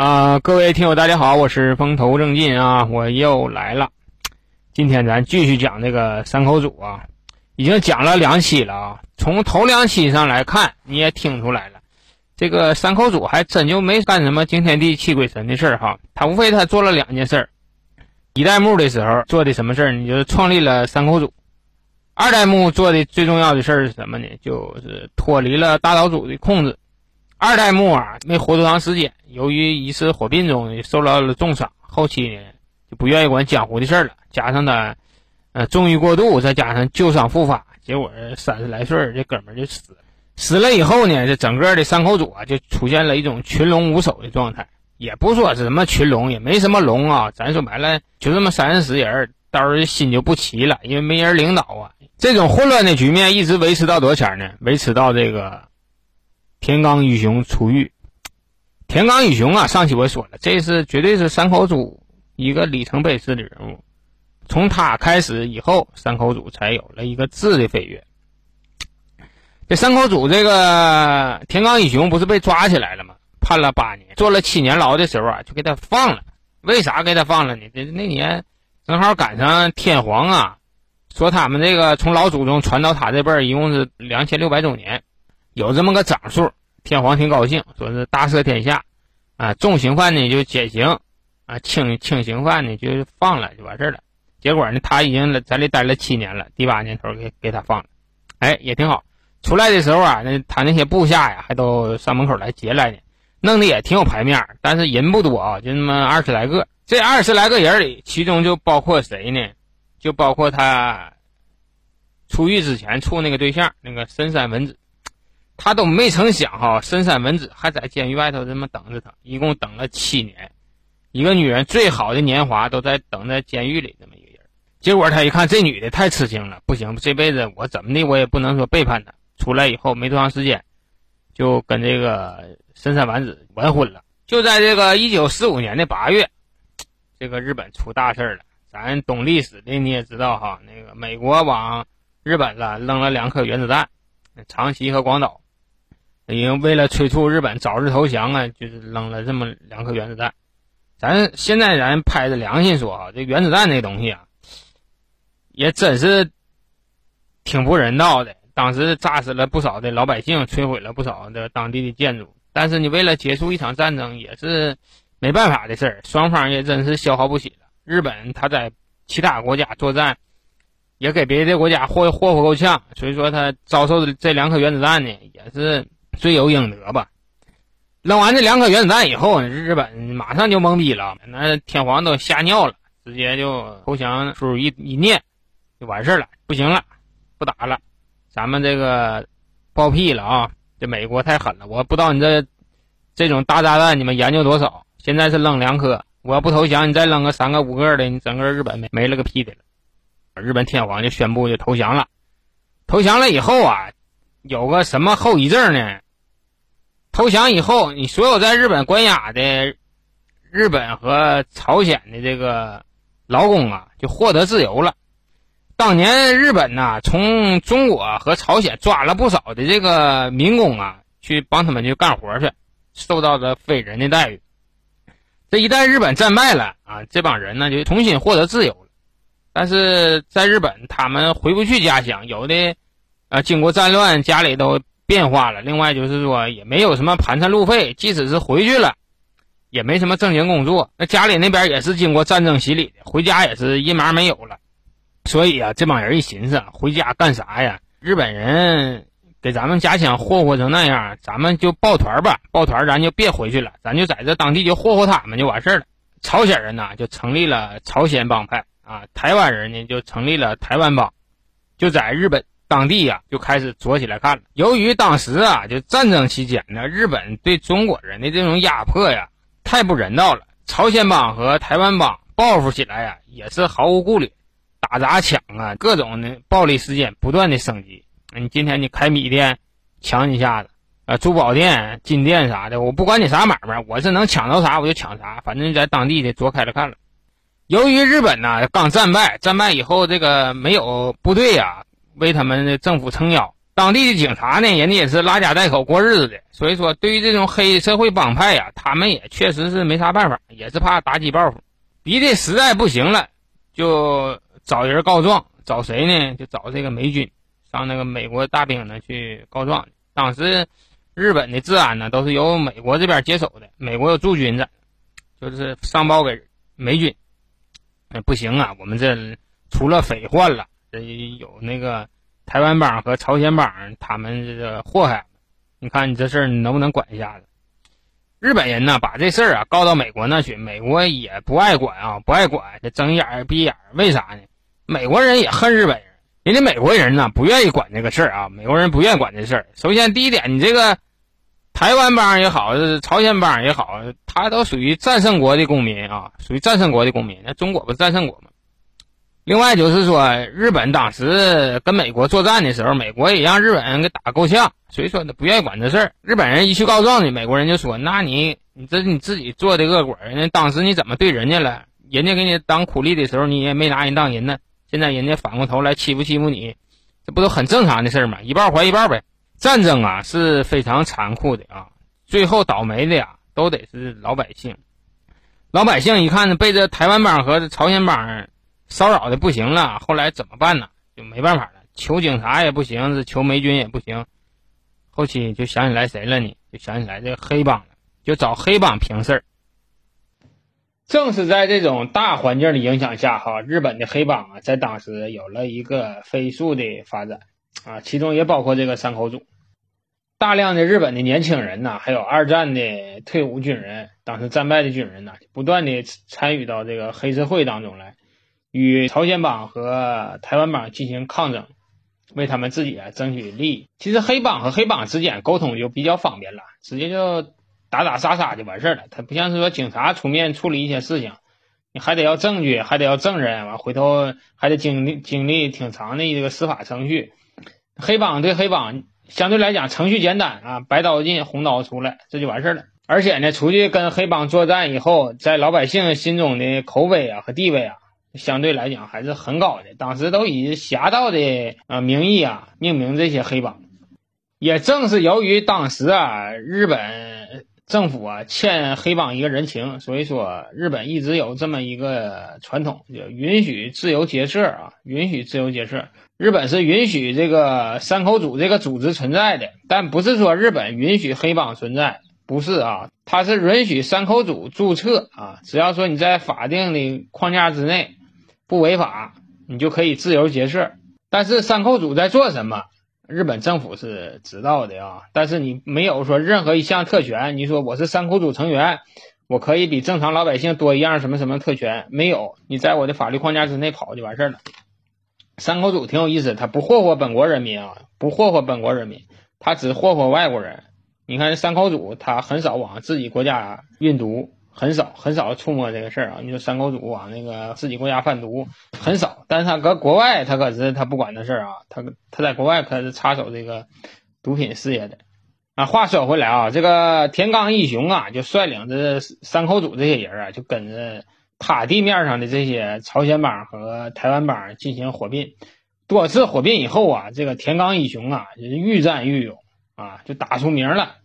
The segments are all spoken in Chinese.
啊，各位听友，大家好，我是风头正劲啊，我又来了。今天咱继续讲这个三口组啊，已经讲了两期了啊。从头两期上来看，你也听出来了，这个三口组还真就没干什么惊天地泣鬼神的事儿哈。他无非他做了两件事儿：一代目的时候做的什么事儿？你就是创立了三口组。二代目做的最重要的事儿是什么呢？就是脱离了大岛组的控制。二代目啊，没活多长时间，由于一次火并中受到了重伤，后期呢就不愿意管江湖的事儿了。加上他，呃，纵欲过度，再加上旧伤复发，结果三十来岁这哥们儿就死了。死了以后呢，这整个的三口组啊，就出现了一种群龙无首的状态。也不说是什么群龙，也没什么龙啊，咱说白了，就这么三四十人，到时候心就不齐了，因为没人领导啊。这种混乱的局面一直维持到多少钱呢？维持到这个。田刚与熊出狱，田刚与熊啊，上期我说了，这是绝对是三口组一个里程碑式的人物。从他开始以后，三口组才有了一个质的飞跃。这三口组这个田刚与熊不是被抓起来了吗？判了八年，坐了七年牢的时候啊，就给他放了。为啥给他放了呢？这那年正好赶上天皇啊，说他们这个从老祖宗传到他这辈儿，一共是两千六百周年。有这么个长数，天皇挺高兴，说是大赦天下，啊，重刑犯呢就减刑，啊，轻轻刑犯呢就放了，就完事儿了。结果呢，他已经在里待了七年了，第八年头给给他放了，哎，也挺好。出来的时候啊，那他那些部下呀，还都上门口来接来呢，弄得也挺有排面。但是人不多啊，就那么二十来个。这二十来个人里，其中就包括谁呢？就包括他出狱之前处那个对象，那个深山文子。他都没成想哈，深山文子还在监狱外头这么等着他，一共等了七年。一个女人最好的年华都在等在监狱里，这么一个人。结果他一看这女的太痴情了，不行，这辈子我怎么的我也不能说背叛她。出来以后没多长时间，就跟这个深山丸子完婚了。就在这个一九四五年的八月，这个日本出大事了。咱懂历史的你也知道哈，那个美国往日本了扔了两颗原子弹，长崎和广岛。因为为了催促日本早日投降啊，就是扔了这么两颗原子弹。咱现在咱拍着良心说啊，这原子弹这东西啊，也真是挺不人道的。当时炸死了不少的老百姓，摧毁了不少的当地的建筑。但是你为了结束一场战争，也是没办法的事儿。双方也真是消耗不起了。日本他在其他国家作战，也给别的国家霍霍霍够呛，所以说他遭受的这两颗原子弹呢，也是。罪有应得吧？扔完这两颗原子弹以后，日本马上就懵逼了，那天皇都吓尿了，直接就投降书一一念，就完事了。不行了，不打了，咱们这个报屁了啊！这美国太狠了，我不知道你这这种大炸弹你们研究多少？现在是扔两颗，我要不投降，你再扔个三个五个的，你整个日本没没了个屁的了。日本天皇就宣布就投降了。投降了以后啊。有个什么后遗症呢？投降以后，你所有在日本关押的日本和朝鲜的这个劳工啊，就获得自由了。当年日本呐，从中国和朝鲜抓了不少的这个民工啊，去帮他们去干活去，受到了非人的待遇。这一旦日本战败了啊，这帮人呢就重新获得自由了。但是在日本，他们回不去家乡，有的。啊，经过战乱，家里都变化了。另外就是说，也没有什么盘缠路费，即使是回去了，也没什么正经工作。那家里那边也是经过战争洗礼的，回家也是一毛没有了。所以啊，这帮人一寻思，回家干啥呀？日本人给咱们家乡霍霍成那样，咱们就抱团吧。抱团，咱就别回去了，咱就在这当地就霍霍他们就完事了。朝鲜人呢，就成立了朝鲜帮派啊；台湾人呢，就成立了台湾帮，就在日本。当地呀就开始做起来看了。由于当时啊，就战争期间呢，日本对中国人的这种压迫呀，太不人道了。朝鲜帮和台湾帮报复起来呀，也是毫无顾虑，打砸抢啊，各种的暴力事件不断的升级。你今天你开米店抢你一下子，啊，珠宝店、金店啥的，我不管你啥买卖，我是能抢到啥我就抢啥，反正在当地的做开了看了。由于日本呢刚战败，战败以后这个没有部队呀。为他们的政府撑腰，当地的警察呢，人家也是拉家带口过日子的，所以说对于这种黑社会帮派呀，他们也确实是没啥办法，也是怕打击报复，逼的实在不行了，就找人告状，找谁呢？就找这个美军，上那个美国大兵呢去告状。当时日本的治安呢都是由美国这边接手的，美国有驻军在，就是上报给美军，不行啊，我们这除了匪患了，这有那个。台湾帮和朝鲜帮，他们这个祸害，你看你这事儿你能不能管一下子？日本人呢，把这事儿啊告到美国那去，美国也不爱管啊，不爱管，这睁眼儿闭眼儿，为啥呢？美国人也恨日本人，人家美国人呢不愿意管这个事儿啊，美国人不愿意管这事儿。首先第一点，你这个台湾帮也好，朝鲜帮也好，他都属于战胜国的公民啊，属于战胜国的公民。那中国不是战胜国吗？另外就是说，日本当时跟美国作战的时候，美国也让日本人给打够呛，所以说他不愿意管这事儿。日本人一去告状呢，美国人就说：“那你你这你自己做的恶果，人家当时你怎么对人家了？人家给你当苦力的时候，你也没拿人当人呢。现在人家反过头来欺负欺负你，这不都很正常的事儿吗？一半还一半呗。战争啊是非常残酷的啊，最后倒霉的呀都得是老百姓。老百姓一看呢被这台湾帮和朝鲜帮。”骚扰的不行了，后来怎么办呢？就没办法了，求警察也不行，是求美军也不行。后期就想起来谁了呢？就想起来这个黑帮了，就找黑帮平事儿。正是在这种大环境的影响下，哈，日本的黑帮啊，在当时有了一个飞速的发展啊，其中也包括这个山口组。大量的日本的年轻人呐，还有二战的退伍军人，当时战败的军人呐，不断的参与到这个黑社会当中来。与朝鲜帮和台湾帮进行抗争，为他们自己啊争取利益。其实黑帮和黑帮之间沟通就比较方便了，直接就打打杀杀就完事儿了。他不像是说警察出面处理一些事情，你还得要证据，还得要证人，完回头还得经历经历挺长的这个司法程序。黑帮对黑帮相对来讲程序简单啊，白刀进红刀出来，这就完事儿了。而且呢，出去跟黑帮作战以后，在老百姓心中的口碑啊和地位啊。相对来讲还是很高的，当时都以侠盗的啊名义啊命名这些黑帮。也正是由于当时啊日本政府啊欠黑帮一个人情，所以说日本一直有这么一个传统，就允许自由结社啊，允许自由结社。日本是允许这个山口组这个组织存在的，但不是说日本允许黑帮存在，不是啊，它是允许山口组注册啊，只要说你在法定的框架之内。不违法，你就可以自由结社。但是山口组在做什么，日本政府是知道的啊。但是你没有说任何一项特权，你说我是山口组成员，我可以比正常老百姓多一样什么什么特权？没有，你在我的法律框架之内跑就完事儿了。山口组挺有意思，他不霍霍本国人民啊，不霍霍本国人民，他只霍霍外国人。你看山口组，他很少往自己国家运毒。很少很少触摸这个事儿啊！你说山口组往那个自己国家贩毒很少，但是他搁国外他可是他不管这事儿啊，他他在国外可是插手这个毒品事业的啊。话说回来啊，这个田刚义雄啊，就率领着山口组这些人啊，就跟着他地面上的这些朝鲜帮和台湾帮进行火并，多次火并以后啊，这个田刚义雄啊，就是愈战愈勇啊，就打出名了。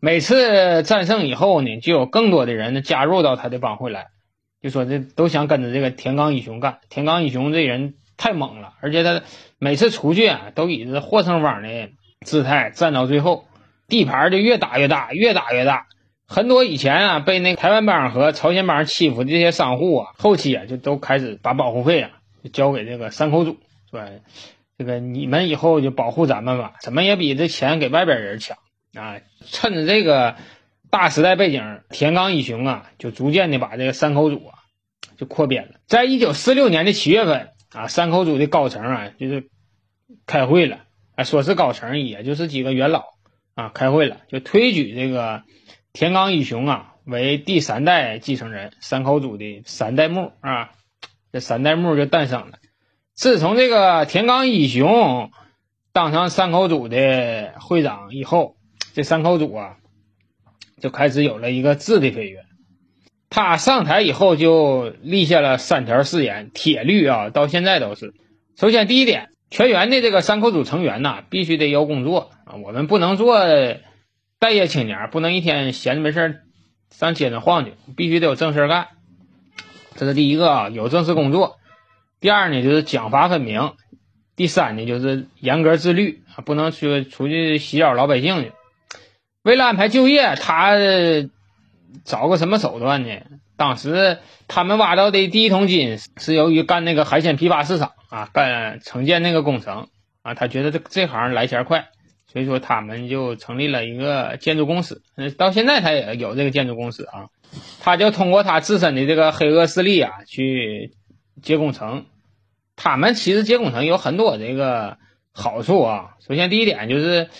每次战胜以后呢，就有更多的人加入到他的帮会来，就说这都想跟着这个田刚一雄干。田刚一雄这人太猛了，而且他每次出去啊，都以这获胜方的姿态站到最后，地盘就越打越大，越打越大。很多以前啊被那台湾帮和朝鲜帮欺负的这些商户啊，后期啊就都开始把保护费啊交给这个山口组，说这个你们以后就保护咱们吧，怎么也比这钱给外边人强。啊，趁着这个大时代背景，田刚一雄啊，就逐渐的把这个山口组啊，就扩编了。在一九四六年的七月份啊，山口组的高层啊，就是开会了。啊，说是高层，也就是几个元老啊，开会了，就推举这个田刚一雄啊为第三代继承人，山口组的三代目啊，这三代目就诞生了。自从这个田刚一雄当上山口组的会长以后，这三口组啊，就开始有了一个质的飞跃。他上台以后就立下了三条誓言，铁律啊，到现在都是。首先，第一点，全员的这个三口组成员呐，必须得有工作啊，我们不能做待业青年，不能一天闲着没事上街上晃悠，必须得有正事干。这是第一个啊，有正式工作。第二呢，就是奖罚分明。第三呢，就是严格自律啊，不能去出去洗扰老百姓去。为了安排就业，他找个什么手段呢？当时他们挖到的第一桶金是由于干那个海鲜批发市场啊，干承建那个工程啊，他觉得这这行来钱快，所以说他们就成立了一个建筑公司。嗯，到现在他也有这个建筑公司啊，他就通过他自身的这个黑恶势力啊，去接工程。他们其实接工程有很多这个好处啊。首先，第一点就是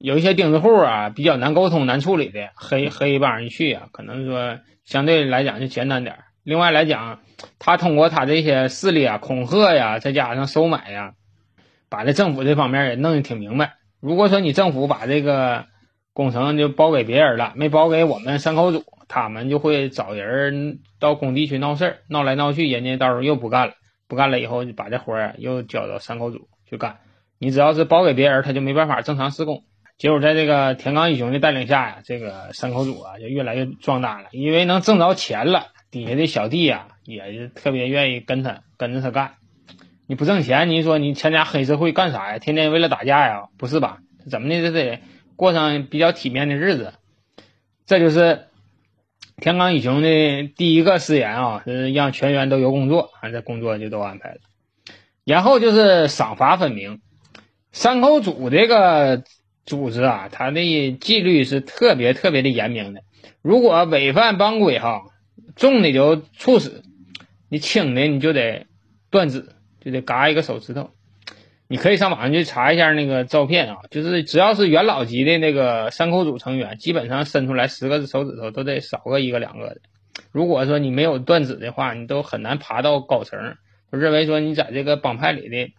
有一些钉子户啊，比较难沟通、难处理的黑黑一帮人去啊，可能说相对来讲就简单点。另外来讲，他通过他这些势力啊，恐吓呀，再加上收买呀，把这政府这方面也弄得挺明白。如果说你政府把这个工程就包给别人了，没包给我们三口组，他们就会找人到工地去闹事儿，闹来闹去，人家到时候又不干了。不干了以后，就把这活儿又交到三口组去干。你只要是包给别人，他就没办法正常施工。结果在这个田刚一雄的带领下呀，这个三口组啊就越来越壮大了。因为能挣着钱了，底下的小弟呀也是特别愿意跟他跟着他干。你不挣钱，你说你参加黑社会干啥呀？天天为了打架呀？不是吧？怎么的？这得过上比较体面的日子。这就是。田刚一雄的第一个誓言啊，是让全员都有工作，啊，这工作就都安排了。然后就是赏罚分明。三口组这个组织啊，它的纪律是特别特别的严明的。如果违反帮规哈，重的就处死，你轻的你就得断指，就得嘎一个手指头。你可以上网上去查一下那个照片啊，就是只要是元老级的那个三口组成员，基本上伸出来十个手指头都得少个一个两个的。如果说你没有断指的话，你都很难爬到高层。就认为说你在这个帮派里的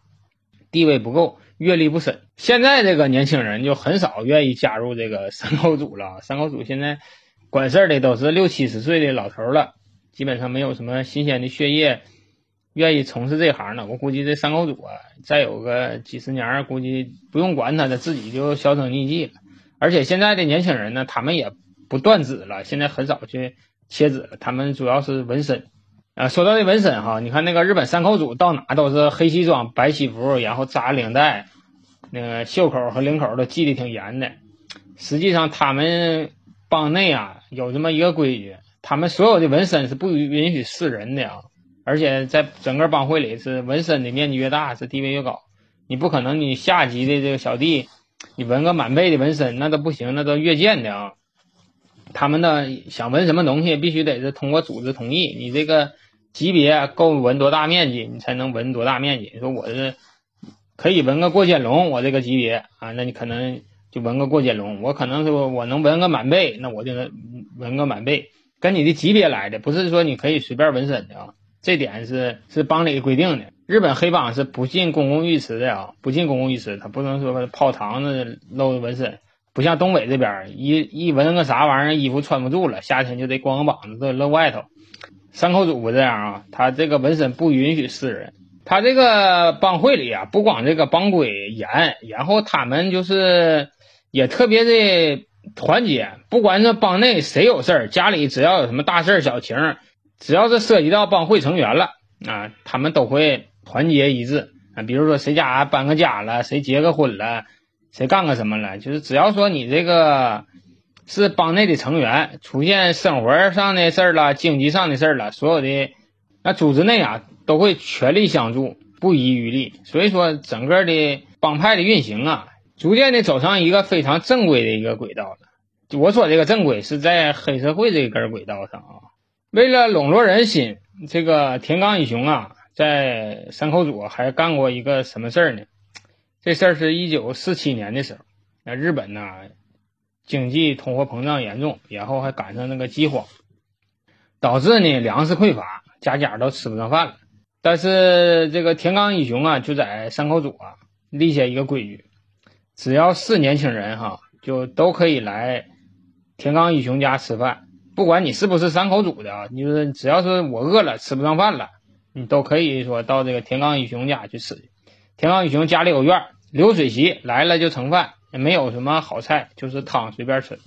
地位不够，阅历不深。现在这个年轻人就很少愿意加入这个三口组了。三口组现在管事儿的都是六七十岁的老头了，基本上没有什么新鲜的血液。愿意从事这行了，我估计这三口组啊，再有个几十年，估计不用管他，他自己就销声匿迹了。而且现在的年轻人呢，他们也不断指了，现在很少去切指了，他们主要是纹身。啊，说到这纹身哈，你看那个日本三口组到哪都是黑西装、白西服，然后扎领带，那个袖口和领口都系得挺严的。实际上他们帮内啊有这么一个规矩，他们所有的纹身是不允许示人的啊。而且在整个帮会里，是纹身的面积越大，是地位越高。你不可能，你下级的这个小弟，你纹个满背的纹身，那都不行，那都越界的啊。他们呢，想纹什么东西，必须得是通过组织同意，你这个级别够纹多大面积，你才能纹多大面积。你说我是可以纹个过肩龙，我这个级别啊，那你可能就纹个过肩龙。我可能说我能纹个满背，那我就能纹个满背，跟你的级别来的，不是说你可以随便纹身的啊。这点是是帮里规定的，日本黑帮是不进公共浴池的啊，不进公共浴池，他不能说泡堂子露纹身，不像东北这边一一纹个啥玩意儿，衣服穿不住了，夏天就得光膀子露外头。山口组不这样啊，他这个纹身不允许私人。他这个帮会里啊，不光这个帮规严，然后他们就是也特别的团结，不管是帮内谁有事儿，家里只要有什么大事儿小情。只要是涉及到帮会成员了啊，他们都会团结一致啊。比如说谁家搬个家了，谁结个婚了，谁干个什么了，就是只要说你这个是帮内的成员，出现生活上的事儿了、经济上的事儿了，所有的那组织内啊都会全力相助，不遗余力。所以说，整个的帮派的运行啊，逐渐的走上一个非常正规的一个轨道了。我说这个正规是在黑社会这根轨道上啊。为了笼络人心，这个田刚一雄啊，在山口组还干过一个什么事儿呢？这事儿是一九四七年的时候，那日本呢经济通货膨胀严重，然后还赶上那个饥荒，导致呢粮食匮乏，家家都吃不上饭了。但是这个田刚一雄啊，就在山口组啊立下一个规矩，只要是年轻人哈，就都可以来田刚一雄家吃饭。不管你是不是山口组的啊，你说只要是我饿了吃不上饭了，你都可以说到这个田刚一雄家去吃。田刚义雄家里有院，流水席来了就盛饭，也没有什么好菜，就是汤随便吃。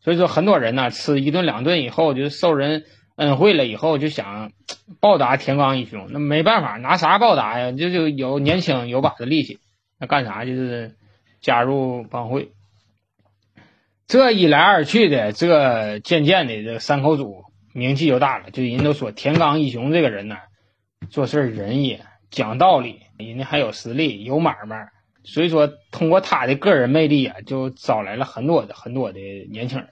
所以说，很多人呢吃一顿两顿以后，就受人恩惠了以后，就想报答田刚义雄。那没办法，拿啥报答呀？就就有年轻有把子力气，那干啥就是加入帮会。这一来二去的，这渐渐的，这三口组名气就大了。就人都说田刚义雄这个人呢，做事仁义、讲道理，人家还有实力、有买卖。所以说，通过他的个人魅力啊，就招来了很多的很多的年轻人。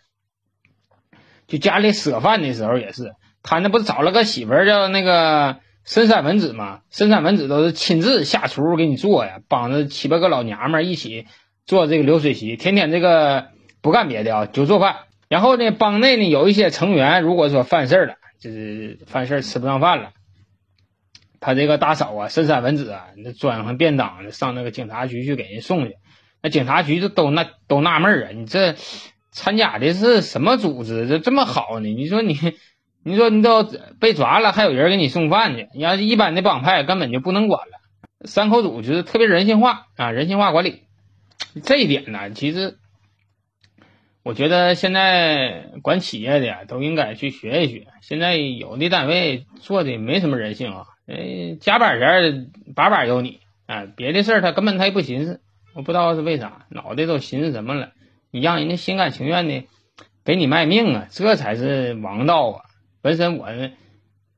就家里舍饭的时候也是，他那不是找了个媳妇儿叫那个深山文子吗？深山文子都是亲自下厨给你做呀，帮着七八个老娘们一起做这个流水席，天天这个。不干别的啊，就做饭。然后呢，帮内呢有一些成员，如果说犯事了，就是犯事吃不上饭了，他这个大嫂啊，深山文子啊，那装上便当上那个警察局去给人送去。那警察局就都那都纳闷啊，你这参加的是什么组织？这这么好呢？你说你，你说你都被抓了，还有人给你送饭去？你要一般的帮派，根本就不能管了。三口组就是特别人性化啊，人性化管理这一点呢，其实。我觉得现在管企业的都应该去学一学。现在有的单位做的没什么人性啊，呃，加班前把把有你，啊，别的事儿他根本他也不寻思。我不知道是为啥，脑袋都寻思什么了？你让人家心甘情愿的给你卖命啊，这才是王道啊！本身我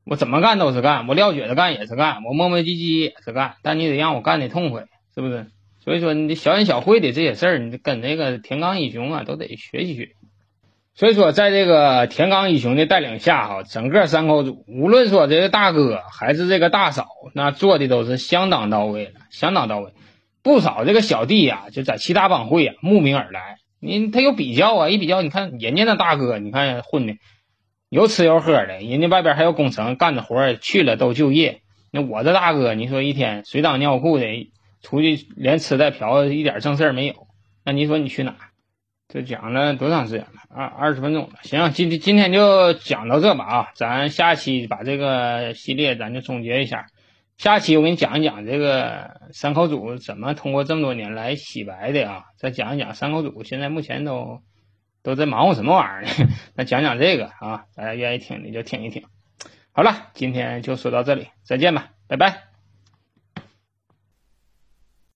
我怎么干都是干，我撂蹶子干也是干，我磨磨唧唧也是干，但你得让我干的痛快，是不是？所以说，你这小恩小惠的这些事儿，你跟那个田刚一雄啊，都得学习学习。所以说，在这个田刚一雄的带领下，哈，整个三口组，无论说这个大哥还是这个大嫂，那做的都是相当到位了，相当到位。不少这个小弟呀，就在其他帮会啊慕名而来。你他有比较啊，一比较，你看人家那大哥，你看混的有吃有喝的，人家外边还有工程干的活去了都就业。那我这大哥，你说一天水当尿裤的。出去连吃带嫖一点正事儿没有，那你说你去哪？这讲了多长时间了？二二十分钟了。行，今天今天就讲到这吧啊，咱下期把这个系列咱就总结一下。下期我给你讲一讲这个三口组怎么通过这么多年来洗白的啊，再讲一讲三口组现在目前都都在忙活什么玩意儿呢？那讲讲这个啊，大家愿意听的就听一听。好了，今天就说到这里，再见吧，拜拜。